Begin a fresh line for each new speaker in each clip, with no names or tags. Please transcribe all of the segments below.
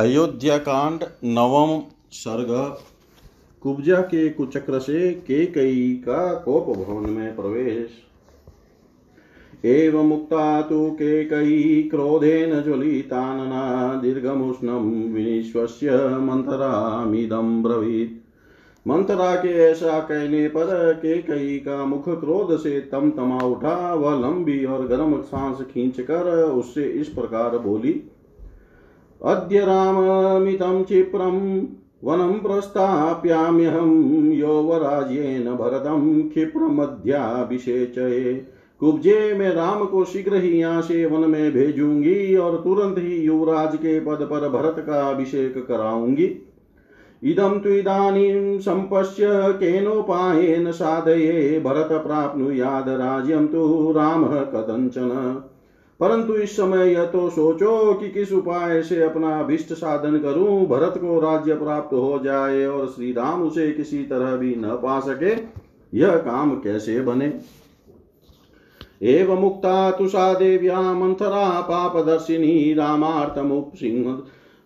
अयोध्या कांड नवम सर्ग। कुब्जा के कुचक्र से के कई का कोप भवन में प्रवेश। एवं मुक्ता तु के कई क्रोधेन ज्वलितानना दीर्घमुष्णं विनिश्वस्य मंथरामिदं ब्रवीत। मंथरा के ऐसा कहने पर के कई का मुख क्रोध से तम तमा उठा, वह लंबी और गर्म सांस खींच कर उससे इस प्रकार बोली अद्य राममितं क्षिप्रं वनं प्रस्थाप्याम्यहं यौवराज्येन भरतं क्षिप्रमध्याभिषेचये। कुब्जे में राम को शीघ्र ही यहाँ से वन में भेजूँगी और तुरंत ही युवराज के पद पर भरत का अभिषेक कराऊँगी। इदं तु इदानीं सम्पश्य केनोपायेन साधये, भरत प्राप्नुयाद राज्यं तु रामः कथञ्चन परंतु इस समय यह तो सोचो कि किस उपाय से अपना अभिष्ट साधन करूँ, भरत को राज्य प्राप्त हो जाए और श्री राम उसे किसी तरह भी न पा सके, यह काम कैसे बने? एवं मुक्ता तुषा देव्या मंथरा पापदर्शिनी रामार्थमुपसिंह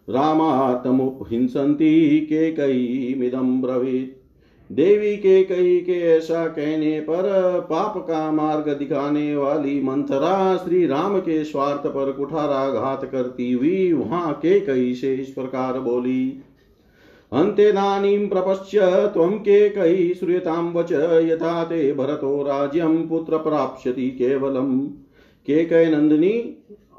रामार्थमुपहिंसन्ति के कई मिदम ब्रवीत। देवी के कई के ऐसा कहने पर पाप का मार्ग दिखाने वाली मंथरा श्री राम के स्वार्थ पर कुठाराघात करती हुई वहाँ के कई से इस प्रकार बोली। अन्तेदानीं प्रपश्य त्वं के कई श्रूयतां वच यथा ते भरतो राज्यं पुत्र प्राप्स्यति केवलम्। के कई नंदिनी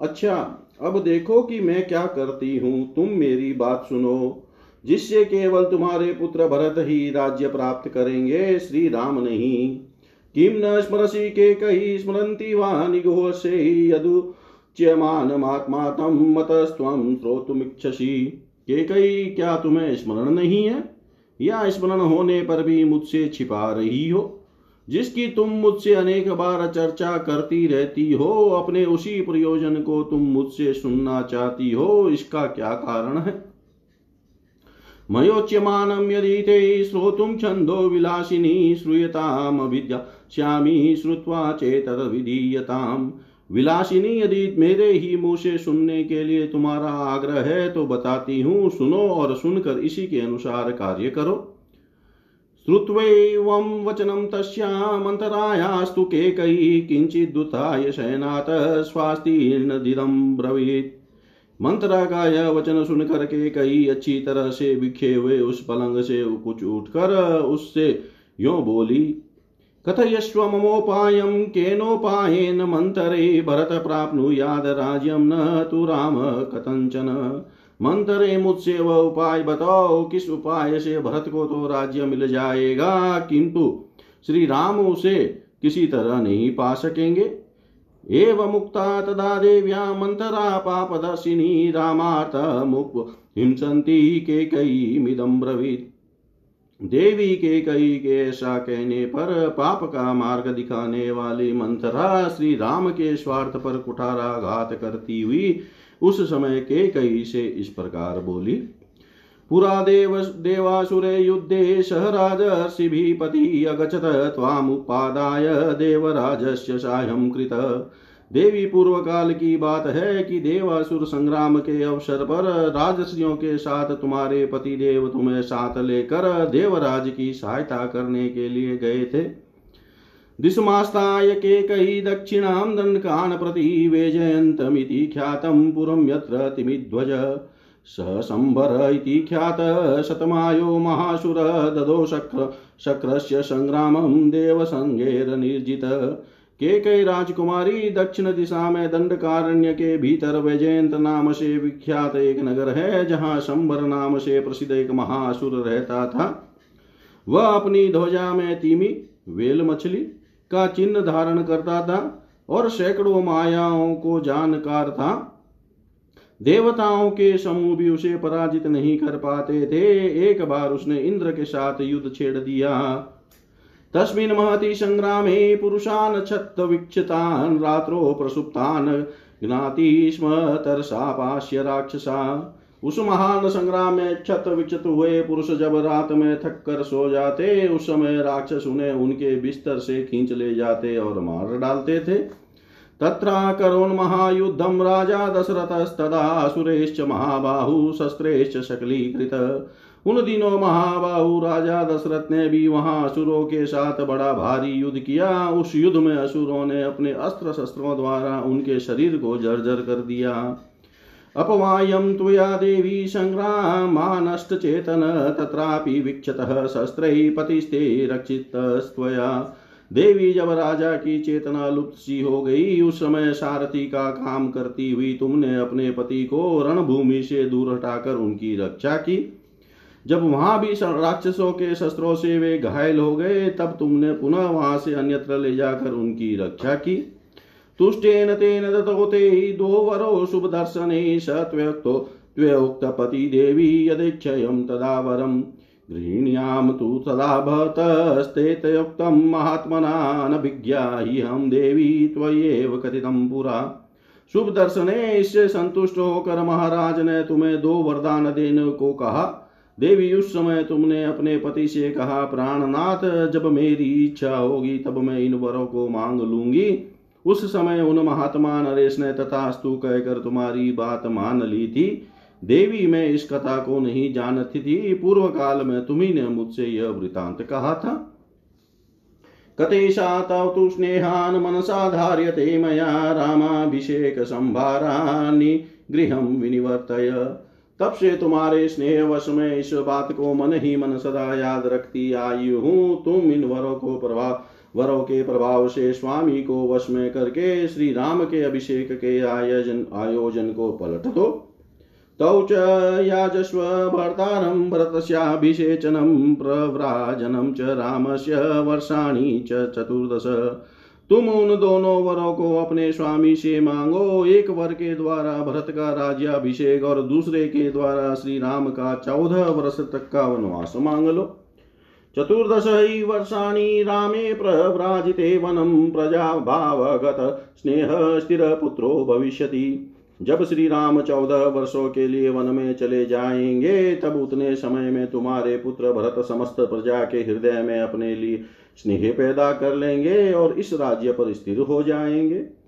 अच्छा अब देखो कि मैं क्या करती हूँ, तुम मेरी बात सुनो। जिससे केवल तुम्हारे पुत्र भरत ही राज्य प्राप्त करेंगे श्री राम नहीं। किम न स्मरसी के कही स्मरती वा निगोह से यदुच्यमानमात्मा तम मतस्त्वं श्रोतुमिच्छसी। के कई क्या तुम्हें स्मरण नहीं है? या स्मरण होने पर भी मुझसे छिपा रही हो? जिसकी तुम मुझसे अनेक बार चर्चा करती रहती हो, अपने उसी प्रयोजन को तुम मुझसे सुनना चाहती हो, इसका क्या कारण है? मयोच्यमानं यदि ते श्रोतुं छन्दो विलासिनी श्रूयतामभिद्यास्यामि श्रुत्वा चेतद्विधीयताम् विलासिनी यदि मेरे ही मुँह से सुनने के लिए तुम्हारा आग्रह है तो बताती हूँ, सुनो और सुनकर इसी के अनुसार कार्य करो। श्रुत्वैवं वचनं तस्यामन्तरायास्तु केकयी किञ्चिदुत्थाय शयनात् स्वास्तीर्णदिदं ब्रवीत्। मंत्रा का यह वचन सुन करके कई अच्छी तरह से बिखे हुए उस पलंग से कुछ उठकर उससे यो बोली, कथयस्व ममोपायं केनोपायेन मंतरे भरत प्राप्नुयाद राज्यम न तु राम कथंचन मंतरे मुझसे वह उपाय बताओ, किस उपाय से भरत को तो राज्य मिल जाएगा? किंतु श्री राम उसे किसी तरह नहीं पा सकेंगे। एव मुक्ता तदा देव्या मन्तरा पापदर्शिनी रामार्थमुपहिंसन्ति केकयीमिदं ब्रवीत् देवी के कई के ऐसा कहने पर पाप का मार्ग दिखाने वाली मंथरा श्री राम के स्वार्थ पर कुठाराघात करती हुई उस समय के कई से इस प्रकार बोली पुरा देव, देवासुरे युद्धे सह राजर्षिभिः पति अगच्छत त्वामुपादाय देवराजस्य सायं कृत। देवी पूर्व काल की बात है कि देवासुर संग्राम के अवसर पर राजसियों के साथ तुम्हारे पति देव तुम्हें साथ लेकर देवराज की सहायता करने के लिए गए थे। दिशमास्ताय के कई दक्षिणां दण्डकान् प्रति वेजयन्तमिति ख्यातं पुरं यत्र तिमिध्वज। स शम्बर इति ख्यात शतमायो महासुर ददो शक्र, शक्रस्य सङ्ग्रामं देवसङ्गेरनिर्जित के कई राजकुमारी दक्षिण दिशा में दंडकारण्य के भीतर वैजयंत नाम से विख्यात एक नगर है, जहाँ शंबर नाम से प्रसिद्ध एक महासुर रहता था। वह अपनी ध्वजा में तीमी, वेल मछली का चिन्ह धारण करता था और सैकड़ों मायाओं को जानकार था। देवताओं के समूह भी उसे पराजित नहीं कर पाते थे। एक बार उसने इंद्र के साथ युद्ध छेड़ दिया। तस्मिन् महति सङ्ग्रामे पुरुषान् छत्तवीक्षितान् रात्रो प्रसुप्तान् ज्ञाति स्म तरसापास्य राक्षसा। उस महान संग्राम में क्षत विक्षत हुए पुरुष जब रात में थक कर सो जाते, उस समय राक्षस उन्हें उनके बिस्तर से खींच ले जाते और मार डालते थे। तत्राकरोन्महायुद्धं राजा दशरथस्तदा सुरेश्च महाबाहु शस्त्रेश्च सकलीकृत उन दिनों महाबाहु राजा दशरथ ने भी वहाँ असुरों के साथ बड़ा भारी युद्ध किया। उस युद्ध में असुरों ने अपने अस्त्र शस्त्रों द्वारा उनके शरीर को जर्जर कर दिया। अपवायं त्वया देवी चेतन तत्रापि विक्षतः शस्त्रैः पतिस्ते रक्षितस्त्वया। देवी जब राजा की चेतना लुप्त सी हो गई, उस समय सारथी का काम करती हुई तुमने अपने पति को रणभूमि से दूर हटाकर उनकी रक्षा की। जब वहाँ भी राक्षसों के शस्त्रों से वे घायल हो गए, तब तुमने पुनः वहाँ से अन्यत्र ले जाकर उनकी रक्षा की। तुष्टेन तेन दतोते दो वरो शुभ दर्शने सत्व्यक्तो त्वयोक्तपति देवी यदेक्षयं तदा वरम्। गृहिण्यां तु सदा भवतस्तेतयुक्तं महात्मना देवी त्वयेव कथितं पुरा। शुभ दर्शने इससे संतुष्ट होकर महाराज ने तुम्हें दो वरदान देने को कहा। देवी उस समय तुमने अपने पति से कहा, प्राणनाथ, जब मेरी इच्छा होगी, तब मैं इन वरों को मांग लूँगी। उस समय उन महात्मा नरेश ने तथास्तु कहकर तुम्हारी बात मान ली थी। देवी, मैं इस कथा को नहीं जानती थी। पूर्व काल में तुम्ही ने मुझसे यह वृतांत कहा था। कतेशा तव तु स्नेहान् धार्यते मया संभारानि गृह विनिवर्तय। तब से तुम्हारे स्नेह वश में इस बात को मन ही मन सदा याद रखती आई हूँ। तुम इन वरों को प्रभाव वरों के प्रभाव से स्वामी को वश में करके श्री राम के अभिषेक के आयोजन आयोजन को पलट दो। तौ च याजस्व भर्तारं भरतस्याभिषेचनं प्रव्राजनं च रामस्य वर्षाणि च चतुर्दश। तुम उन दोनों वरों को अपने स्वामी से मांगो, एक वर के द्वारा भरत का राज्याभिषेक और दूसरे के द्वारा श्री राम का चौदह वर्ष तक का वनवास मांग लो। चतुर्दश ही वर्षाणी रामे प्रव्राजिते वनं प्रजा भावगत स्नेह स्थिर पुत्रो भविष्यति। जब श्री राम चौदह वर्षों के लिए वन में चले जाएँगे, तब उतने समय में तुम्हारे पुत्र भरत समस्त प्रजा के हृदय में अपने लिए स्नेह पैदा कर लेंगे और इस राज्य पर स्थिर हो जाएँगे।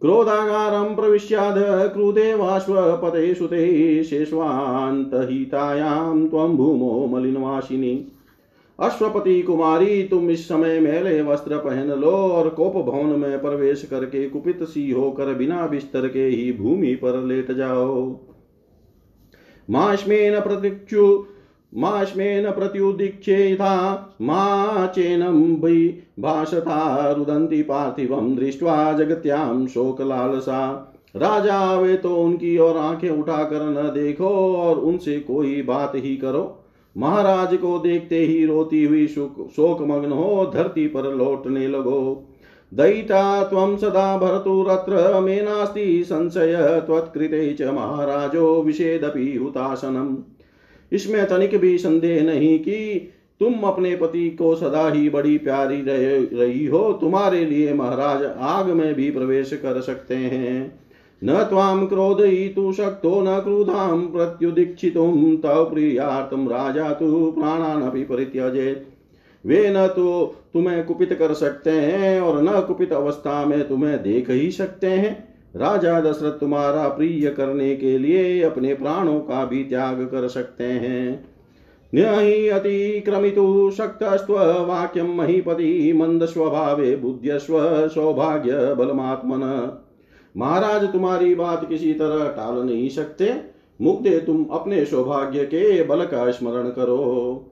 क्रोधागारं प्रविश्याद क्रुदेवाश्वपते सुते शेष्वान्तहितायां त्वं भूमो मलिनवासिनी। अश्वपति कुमारी, तुम इस समय मेले वस्त्र पहन लो और कोप भवन में प्रवेश करके कुपित सी होकर बिना बिस्तर के ही भूमि पर लेट जाओ। माश्मेन प्रतीक्षु, माश्मेन प्रत्युदीक्षेथा मा चेनं वै भाषता पार्थिवं दृष्ट्वा जगत्यां शोकलालसा। राजा, वे तो उनकी और आँखें उठाकर न देखो और उनसे कोई बात ही करो। महाराज को देखते ही रोती हुई शोक मग्न हो, धरती पर लौटने लगो। दयिता त्वं सदा भरतुरत्र मे नास्ति संशय, त्वत्कृते च महाराजो विषेदपि हुतासनम् इसमें तनिक भी संदेह नहीं कि तुम अपने पति को सदा ही बड़ी प्यारी रही हो। तुम्हारे लिए महाराज आग में भी प्रवेश कर सकते हैं। न त्वां क्रोधयितु शक्तो न क्रुधां प्रत्युदीक्षितुं तव प्रियार्थं राजा तु प्राणानपि परित्यजेत्। वे न तो तुम्हें कुपित कर सकते हैं और न कुपित अवस्था में तुम्हें देख ही सकते हैं। राजा दशरथ तुम्हारा प्रिय करने के लिए अपने प्राणों का भी त्याग कर सकते हैं। न्यहि अतिक्रमितु शक्तस्त्व, वाक्यं महीपति मन्दस्वभावे बुद्ध्यस्व, सौभाग्य बलमात्मन। महाराज तुम्हारी बात किसी तरह टाल नहीं सकते। मुग्धे तुम अपने सौभाग्य के बल का स्मरण करो।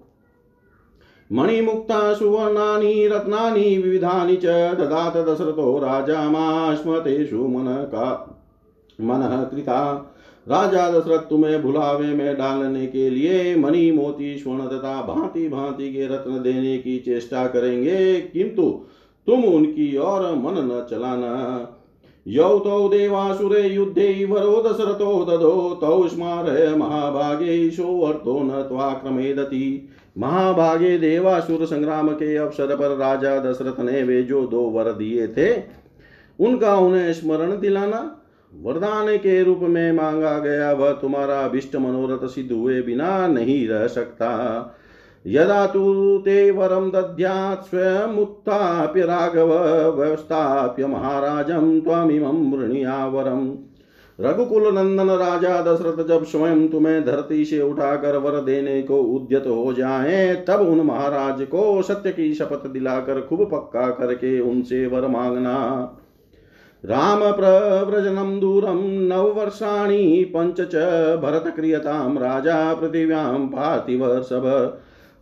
मणिमुक्ता, सुवर्णानि, रत्नानि, विविधानि च ददात दशरथो राजा मास्मतेषु मन का मन कृता। राजा दशरथ तुम्हें भुलावे में डालने के लिए मणि, मोती, स्वर्ण तथा भांति भांति के रत्न देने की चेष्टा करेंगे। किंतु तुम उनकी ओर मन न चलाना। यौ तौ देवासुरे युद्धे वरो दशरथो ददो तौ स्मारय महाभागे सोऽर्थो न त्वाक्रमेदति। महाभागे देवासुर संग्राम के अवसर पर राजा दशरथ ने वे जो दो वर दिए थे, उनका उन्हें स्मरण दिलाना, वरदान के रूप में मांगा गया, वह तुम्हारा अभिष्ट मनोरथ सिद्ध हुए बिना नहीं रह सकता। यदा तु ते वरं दद्यात् स्वयमुत्थाप्य राघव व्यवस्थाप्य महाराजं त्वमिमं वृणीयावरम् रघुकुल नंदन राजा दशरथ जब स्वयं तुम्हें धरती से उठाकर वर देने को उद्यत हो जाए, तब उन महाराज को सत्य की शपथ दिलाकर खूब पक्का करके उनसे वर मांगना। राम प्रव्रजनं दूरं नववर्षाणि पंच च भरत क्रियताम राजा पृथिव्यां पार्थिवर्षभ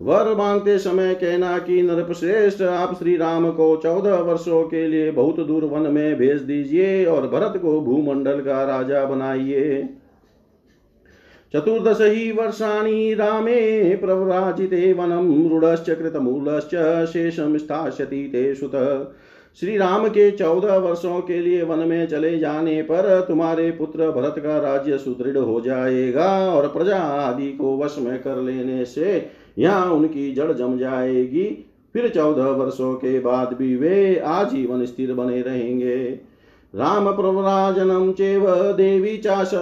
वर मांगते समय कहना कि, नरपश्रेष्ठ, आप श्री राम को चौदह वर्षों के लिए बहुत दूर वन में भेज दीजिए और भरत को भूमंडल का राजा बनाइए। चतुर्दश ही वर्षाणी रामे प्रव्राजिते वनं, रूढश्च कृतमूलश्च शेषम स्थास्यति ते सुत। श्री राम के चौदह वर्षों के लिए वन में चले जाने पर तुम्हारे पुत्र भरत का राज्य सुदृढ़ हो जाएगा और प्रजा आदि को वश में कर लेने से यहाँ उनकी जड़ जम जाएगी। फिर चौदह वर्षों के बाद भी वे आजीवन स्थिर बने रहेंगे। राम प्रवराजनम चेव देवी चाश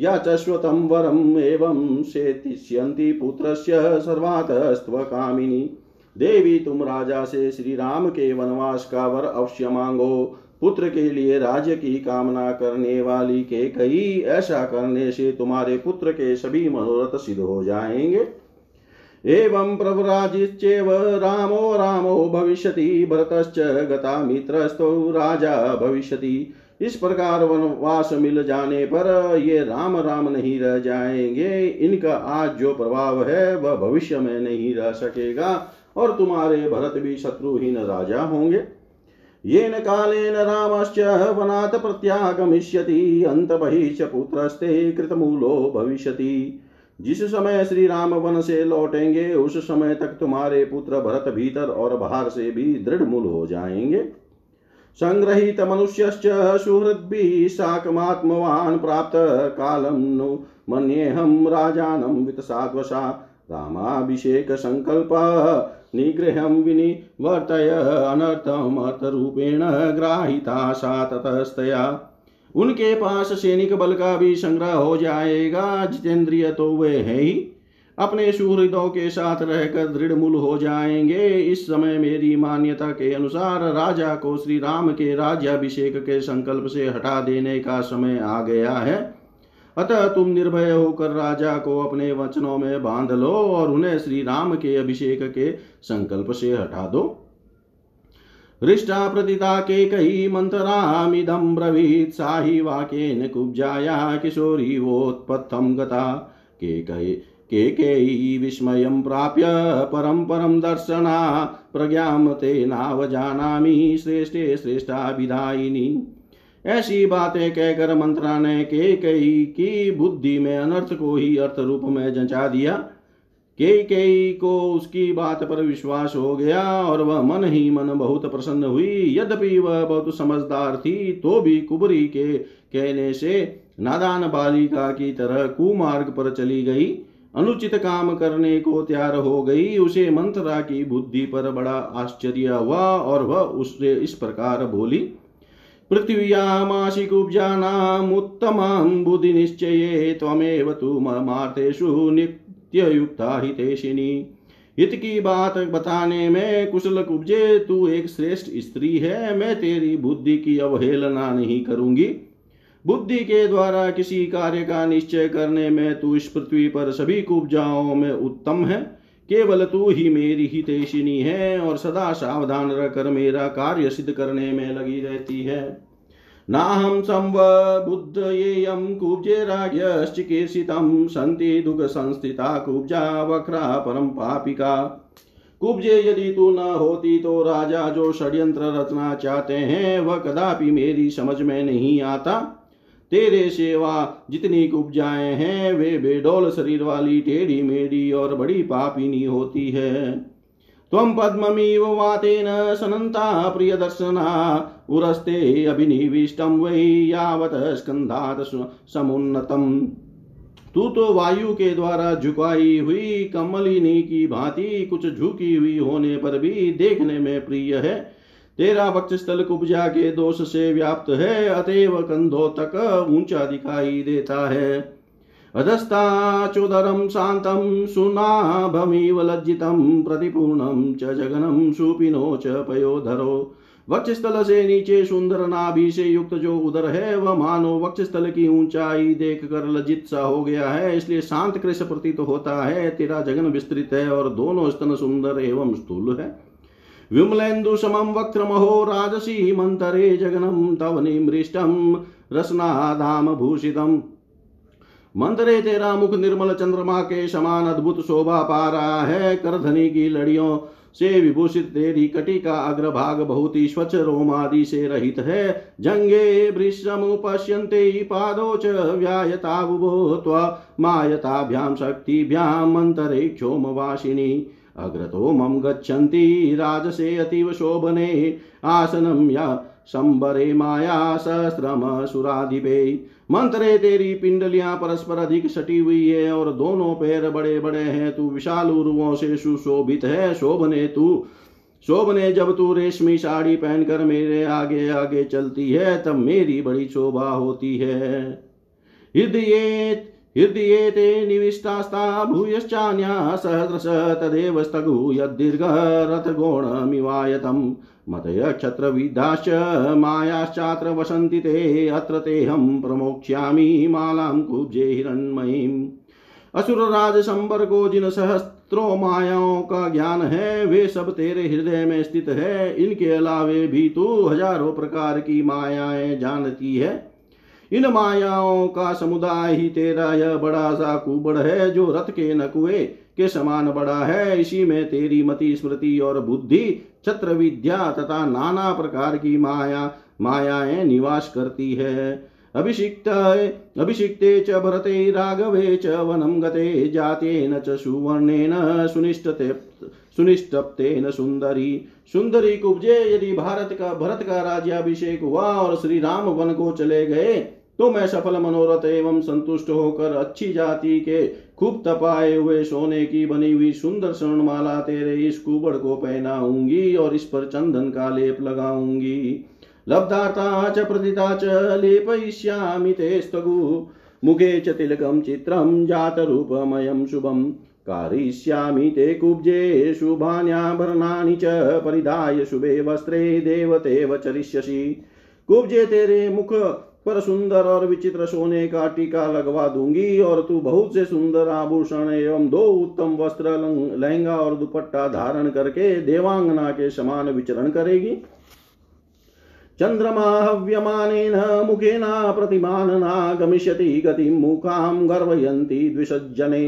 या चश्वतम वरम एवं शेतिष्यन्ति पुत्रस्य सर्वातस्त्व कामिनी देवी तुम राजा से श्री राम के वनवास का वर अवश्य मांगो। पुत्र के लिए राज्य की कामना करने वाली के कई ऐसा करने से तुम्हारे पुत्र के सभी मनोरथ सिद्ध हो जाएँगे। एवं प्रव्राजिश्चेव रामो रामो भविष्यति, भरतश्च गता मित्रस्तो राजा भविष्यति। इस प्रकार वनवास मिल जाने पर ये राम राम नहीं रह जाएँगे। इनका आज जो प्रभाव है, वह भविष्य में नहीं रह सकेगा। और तुम्हारे भरत भी शत्रुहीन राजा होंगे। येन कालेन रामश्च वनात् प्रत्यागमिष्यति अन्तबहिश्च पुत्रस्ते कृतमूलो भविष्यति। जिस समय श्री राम वन से लौटेंगे, उस समय तक तुम्हारे पुत्र भरत भीतर और बाहर से भी दृढ़ मूल हो जाएँगे। संग्रहित मनुष्यश्च सुहृद्भिः साकमात्मवान् प्राप्त कालं नु मन्येऽहं राजानं रामाभिषेक निगृहं विनिवर्तय अनर्थमर्थरूपेण ग्राहिता सा ततस्तया। उनके पास सैनिक बल का भी संग्रह हो जाएगा, जितेंद्रिय तो वे है ही। अपने सुहृदों के साथ रहकर दृढ़ मूल हो जाएँगे। इस समय मेरी मान्यता के अनुसार राजा को श्री राम के राज्याभिषेक के संकल्प से हटा देने का समय आ गया है। अतः तुम निर्भय होकर राजा को अपने वचनों में बाँध लो और उन्हें श्री राम के अभिषेक के संकल्प से हटा दो। हृष्टा प्रतिता के कई मंत्रामिदं ब्रवीत् साहि वाक्येन कुब्जाया किशोरीवोत्पत्थं गता। के कई केकेयी विस्मयं प्राप्य परं परं दर्शना। प्रज्ञां ते नावजानामि श्रेष्ठे श्रेष्ठाभिधायिनी ऐसी बातें कहकर मंत्रा ने के कई की बुद्धि में अनर्थ को ही अर्थ रूप में जंचा दिया। के कई को उसकी बात पर विश्वास हो गया और वह मन ही मन बहुत प्रसन्न हुई। यद्यपि वह बहुत समझदार थी तो भी कुबरी के कहने से नादान बालिका की तरह कुमार्ग पर चली गई। अनुचित काम करने को तैयार हो गई। उसे मंत्रा की बुद्धि पर बड़ा आश्चर्य हुआ और वह उससे इस प्रकार बोली पृथिव्यामाशिकुब्जानामुत्तमां बुद्धिनिश्चये त्वमेव तु ममार्थेषु नित्ययुक्ता हितेशिनी हित की बात बताने में कुशल कुब्जे तू एक श्रेष्ठ स्त्री है, मैं तेरी बुद्धि की अवहेलना नहीं करूँगी। बुद्धि के द्वारा किसी कार्य का निश्चय करने में तू इस पृथ्वी पर सभी कुब्जाओं में उत्तम है। केवल तू ही मेरी हितेशिनी है और सदा सावधान रहकर मेरा कार्य सिद्ध करने में लगी रहती है। नाहं संवबुद्धयेयं कुब्जे राज्ञश्चिकीर्षितं सन्ति दुःखसंस्थिता कुब्जा वक्रा परम पापिका। कुब्जे यदि तू न होती तो राजा जो षड्यंत्र रचना चाहते हैं, वह कदापि मेरी समझ में नहीं आता। तेरे सेवा जितनी कुब्जाएँ हैं, वे बेडोल शरीर वाली टेढ़ी मेढ़ी और बड़ी पापिनी होती है। त्वं पद्ममिव वातेन सनन्ता प्रियदर्शना, उरस्ते अभिनिविष्टं वै यावत् स्कन्धात् समुन्नतम्। तू तो वायु के द्वारा झुकाई हुई कमलिनी की भांति कुछ झुकी हुई होने पर भी देखने में प्रिय है। तेरा वक्षस्थल कुब्जा के दोष से व्याप्त है, अतएव कंधों तक ऊँचा दिखाई देता है। अधस्ताचोदरं शान्तं सुनाभमिव लज्जितं प्रतिपूर्णं च जगनं सुपिनो च पयोधरो। वक्षस्थल से नीचे सुंदर नाभि से युक्त जो उदर है, वह मानो वक्षस्थल की ऊंचाई देख कर लज्जित सा हो गया है, इसलिए शांत कृष प्रतीत तो होता है, तेरा जगन विस्तृत है और दोनों स्तन सुंदर एवं स्थूल है। विमलेन्दु समं वक्त्रमहो राजसी मंतरे जगनम तव निमृष्टम रसनाधाम भूषितम मंतरे तेरा मुख निर्मल चंद्रमा के समान अद्भुत शोभा पा रहा है, करधनी की लड़ियों से विभूषित तेरी कटी का अग्रभाग बहुत ही स्वच्छ रोमादि से रहित है। जंगे वृषम पश्यन्ते पादौ च व्यायताबुभो मायताभ्यां शक्तिभ्याम् अन्तरे क्षोमवासिनी। अग्रतो मम गच्छन्ति राजसे अतीव शोभने आसनं या संबरे माया सहस्रम सुराधिपे। मंत्रे तेरी पिंडलियाँ परस्पर अधिक सटी हुई है और दोनों पैर बड़े बड़े हैं। तू विशाल उर्वों से सुशोभित है। शोभने तू, शोभने जब तू रेशमी साड़ी पहनकर मेरे आगे आगे चलती है, तब मेरी बड़ी शोभा होती है। हृदय हृदये ते निविष्टास्ता भूयश्चान्या सहस्रश तदेव स्तगु यद्दीर्घरथगोणमिवायतम्। मतय क्षत्रविद्धाश्च मायाश्चात्र वसन्ति ते, अत्र तेऽहं प्रमोक्ष्यामि मालां कुब्जे हिरण्मयीम्। असुरराज संबर को जिन सहस्त्रों मायाओं का ज्ञान है, वे सब तेरे हृदय में स्थित है। इनके अलावे भी तू हज़ारों प्रकार की मायाएँ जानती है। इन मायाओं का समुदाय ही तेरा यह बड़ा सा कुबड़ है, जो रथ के नकुए के समान बड़ा है। इसी में तेरी मति, स्मृति और बुद्धि छत्र विद्या तथा नाना प्रकार की माया, मायाएँ निवास करती है। अभिषिक्त अभिषिक्ते च भरते, राघवे च वनं गते जातेन च सुवर्णेन, सुनिष्टते सुनिष्टप्तेन सुंदरी सुंदरी कुब्जे यदि भारत का भरत का राज्याभिषेक हुआ और श्री राम वन को चले गए तो मैं सफल मनोरथ एवं संतुष्ट होकर अच्छी जाति के खूब तपाए हुए सोने की बनी हुई सुंदर स्वर्णमाला तेरे इस कुबड़ को पहनाऊँगी और इस पर चंदन का लेप लगाऊँगी। लब्धाता च, प्रदिता च, लेपयिष्यामि ते स्तगु मुखे च तिलकं चित्रं जातरूपमयं शुभम्। कारिष्यामि ते कुब्जे शुभान्याभरणानि च परिधाय शुभे वस्त्रे देवतेव चरिष्यसि। कुब्जे तेरे मुख पर सुंदर और विचित्र सोने का टीका लगवा दूँगी और तू बहुत से सुंदर आभूषण एवं दो उत्तम वस्त्र लहंगा और दुपट्टा धारण करके देवांगना के समान विचरण करेगी। चंद्रमा हव्यमानेन मुखेना प्रतिमानना गमिष्यति गतिं मुखां गर्वयन्ति द्विषज्जने।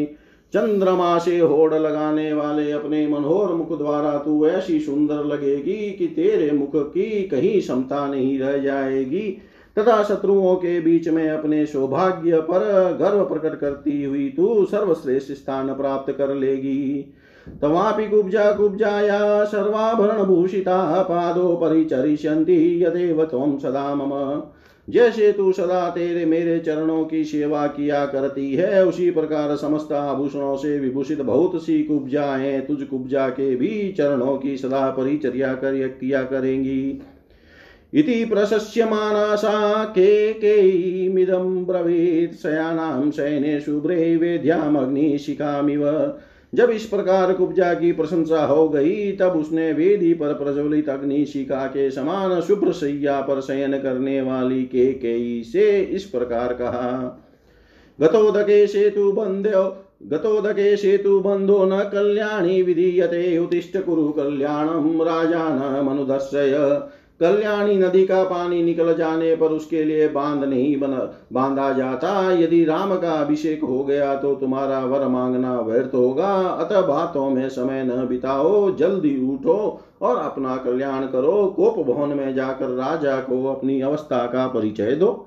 चंद्रमा से होड़ लगाने वाले अपने मनोहर मुख द्वारा तू ऐसी सुंदर लगेगी कि तेरे मुख की कहीं क्षमता नहीं रह जाएगी। तथा शत्रुओं के बीच में अपने सौभाग्य पर गर्व प्रकट करती हुई तू सर्वश्रेष्ठ स्थान प्राप्त कर लेगी। तवापि कुब्जा कुब्जाया सर्वाभरण भूषिता पादो परिचरिष्यन्ति यदेव त्वं सदा मम। जैसे तू सदा तेरे मेरे चरणों की सेवा किया करती है, उसी प्रकार समस्त आभूषणों से विभूषित बहुत सी कुब्जाएँ तुझ कुब्जा के भी चरणों की सदा परिचर्या कर किया करेंगी। इति प्रशस्यमाना सा के केमिदं ब्रवीत् शयानां शयने शुभ्रे वेद्यामग्निशिखामिव जब इस प्रकार कुब्जा की प्रशंसा हो गई, तब उसने वेदी पर प्रज्वलित अग्निशिखा के समान शुभ्र सैया पर शयन करने वाली के कई से इस प्रकार कहा, गतोदके सेतु बंध्यो, गतोदके सेतु बंधो न कल्याणी विधीयते उत्तिष्ठ कुरु कल्याणम राजा न मनुदर्शय। कल्याणी नदी का पानी निकल जाने पर उसके लिए बाँध नहीं बना, बांधा जाता। यदि राम का अभिषेक हो गया तो तुम्हारा वर मांगना व्यर्थ होगा। अतः बातों में समय न बिताओ, जल्दी उठो और अपना कल्याण करो। कोप भवन में जाकर राजा को अपनी अवस्था का परिचय दो।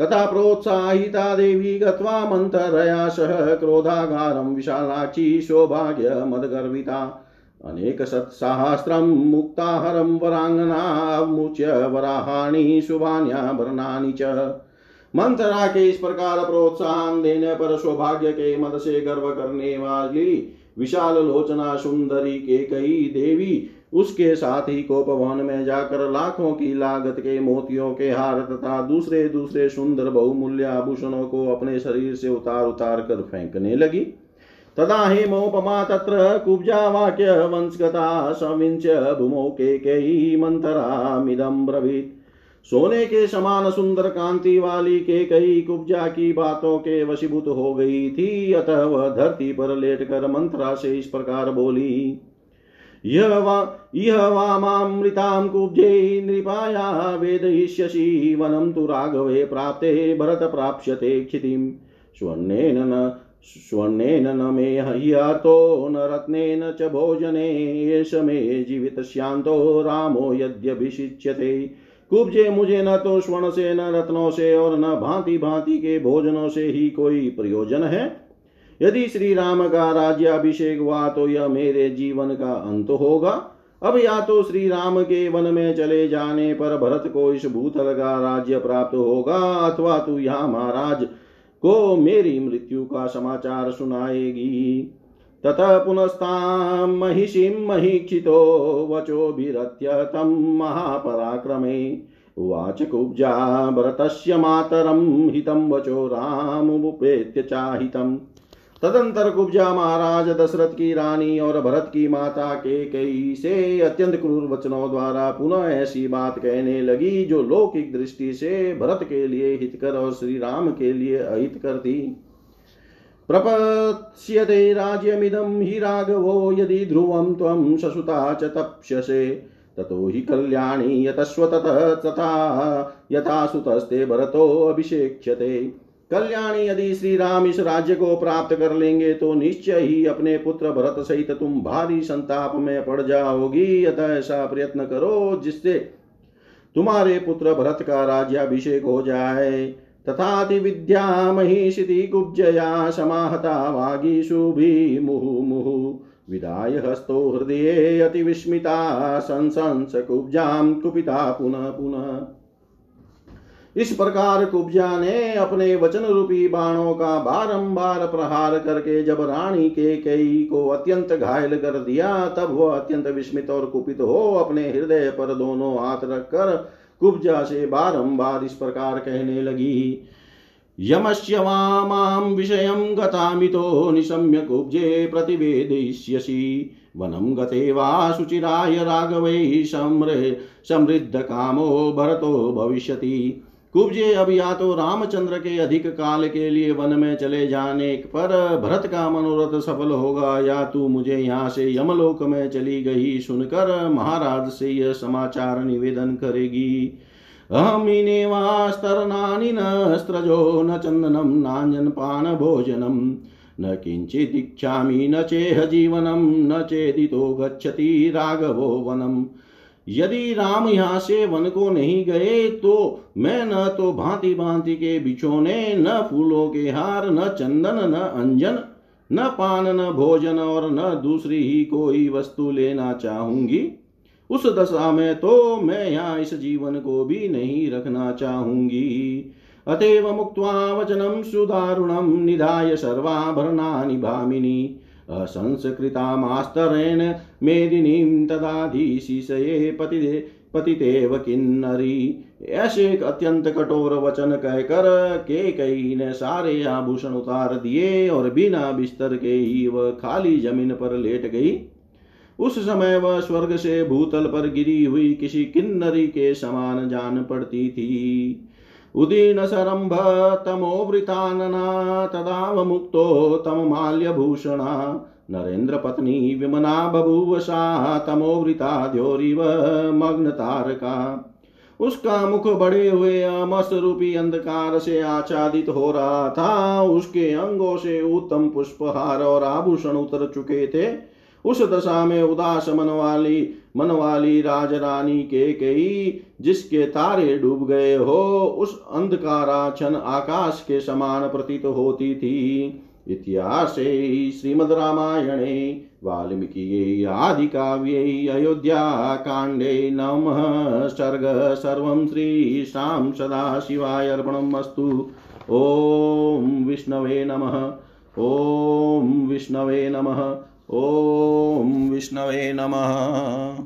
तथा प्रोत्साहिता देवी गत्वा मन्त्रया सह क्रोधागारं विशालाक्षी सौभाग्य, मदगर्विता। अनेकशतसाहस्रं मुक्ताहरं वराङ्गनामुच्य वराहाणि शुभान्याभरणानि च। मंत्रा के इस प्रकार प्रोत्साहन देने पर सौभाग्य के मद से गर्व करने वाली विशाल लोचना सुंदरी के कई देवी, उसके साथ ही कोपवन में जाकर लाखों की लागत के मोतियों के हार तथा दूसरे दूसरे सुंदर बहुमूल्य आभूषणों को अपने शरीर से उतार उतार कर फेंकने लगी। तदा हेमोपमा तत्र कुब्जा वाक्य वंशगता सविंच भूमो के कई मंतरामिदम ब्रवीत। सोने के समान सुंदर कांति वाली के कई कुब्जा की बातों के वशीभूत हो गई थी, अतः वह धरती पर लेट कर मंत्रा से इस प्रकार बोली, यह वा, यह वामामृतां कुब्जे नृपाया वेदयिष्यसि वनं तु राघवे प्राप्ते, भरत प्राप्स्यते क्षितिं स्वर्णेन न स्वर्णेन न मे ह्यर्थो न रत्नेन च भोजने एष मे जीवितस्यान्तो रामो यद्यभिषिच्यते। कुब्जे मुझे न तो स्वर्ण से न रत्नों से और न भांति भांति के भोजनों से ही कोई प्रयोजन है। यदि श्री राम का राज्याभिषेक हुआ तो यह मेरे जीवन का अंत होगा। अब या तो श्री राम के वन में चले जाने पर भरत को इस भूतल का राज्य प्राप्त होगा, अथवा तू यहाँ महाराज को मेरी मृत्यु का समाचार सुनाएगी। ततः पुनस्तां महिषीं महीक्षितो वचोभिरत्य तं महापराक्रमे। उवाच कुब्जा भरतस्य मातरं, हितं वचो रामुपेत्य चाहितम्। तदंतर कुब्जा महाराज दशरथ की रानी और भरत की माता के कई से अत्यंत क्रूर वचनों द्वारा पुनः ऐसी बात कहने लगी, जो लौकिक दृष्टि से भरत के लिए हितकर और श्री राम के लिए अहितकर थी। प्रपत्स्यते राज्यमिदं हि राघवो यदि ध्रुवं त्वं शशुता च तप्स्यसे, ततो हि कल्याणी यतस्व तथा यथा सुतस्ते भरतो अभिषेक्ष्यते। कल्याणी यदि श्री राम इस राज्य को प्राप्त कर लेंगे तो निश्चय ही अपने पुत्र भरत सहित तुम भारी संताप में पड़ जाओगी। अतः ऐसा प्रयत्न करो, जिससे तुम्हारे पुत्र भरत का राज्याभिषेक हो जाए। तथाति विद्या महिषिति कुब्जया समाहता वागीषु भी मुहु मुहु विदाय हस्तो हृदय अति विस्मिता संसंस कुब्जां कुपिता पुनः पुनः। इस प्रकार कुब्जा ने अपने वचन रूपी बाणों का बारंबार प्रहार करके जब रानी के कई को अत्यंत घायल कर दिया, तब वह अत्यंत विस्मित और कुपित हो अपने हृदय पर दोनों हाथ रखकर कुब्जा से बारंबार इस प्रकार कहने लगी, यमस्य वामां विषयं गतामितो निशम्य कुब्जे प्रतिवेदयिष्यसि। वनं गते वा शुचिराय राघवै समृद्धकामो भरतो भविष्यति। कुब्जे अब या तो रामचंद्र के अधिक काल के लिए वन में चले जाने पर भरत का मनोरथ सफल होगा। या तू मुझे यहाँ से यमलोक में चली गई सुनकर महाराज से यह समाचार निवेदन करेगी। अहमिनेवास्तरणानि न स्त्रजो न चन्दनं नाञ्जनपान भोजनम्। न किञ्चिदिच्छामि न चेह जीवनं न चेदितो गच्छति राघवो वनम्। यदि राम यहाँ से वन को नहीं गए तो मैं न तो भांति भांति के बिछोने न फूलों के हार, न चंदन, न अंजन, न पान, न भोजन, और न दूसरी ही कोई वस्तु लेना चाहूँगी। उस दशा में तो मैं यहाँ इस जीवन को भी नहीं रखना चाहूँगी। अतएव मुक्त्वा वचनम सुदारुणम निधाय सर्वाभरणानि भामिनी। असंस्कृतामास्तरेण मेदिनीं तदाधीशिषये पतिदे, पतितेव किन्नरी। ऐसे अत्यंत कठोर वचन कहकर के कई ने सारे आभूषण उतार दिए और बिना बिस्तर के ही वह खाली ज़मीन पर लेट गई। उस समय वह स्वर्ग से भूतल पर गिरी हुई किसी किन्नरी के समान जान पड़ती थी। उदीर्णशरम्भ तमोवृतानना तदावमुक्तो तममाल्यभूषणा नरेन्द्रपत्नी विमना बभूव सा तमोवृताद्योरिव मग्नतारका। उसका मुख बड़े हुए अमस रूपी अंधकार से आच्छादित हो रहा था। उसके अंगों से उत्तम पुष्पहार और आभूषण उतर चुके थे। उस दशा में उदास मन वाली मन वाली राजरानी के कई, जिसके तारे डूब गए हो, उस अंधकाराछन आकाश के समान प्रतीत होती थी। इतिहासे श्रीमद् रामायणे वाल्मीकिये आदिकाव्ये अयोध्याकाण्डे नमः। सर्ग सर्वं श्रीशां सदाशिवाय अर्पणम् ॐ विष्णवे नमः। ॐ विष्णवे नमः। ॐ विष्णवे नमः।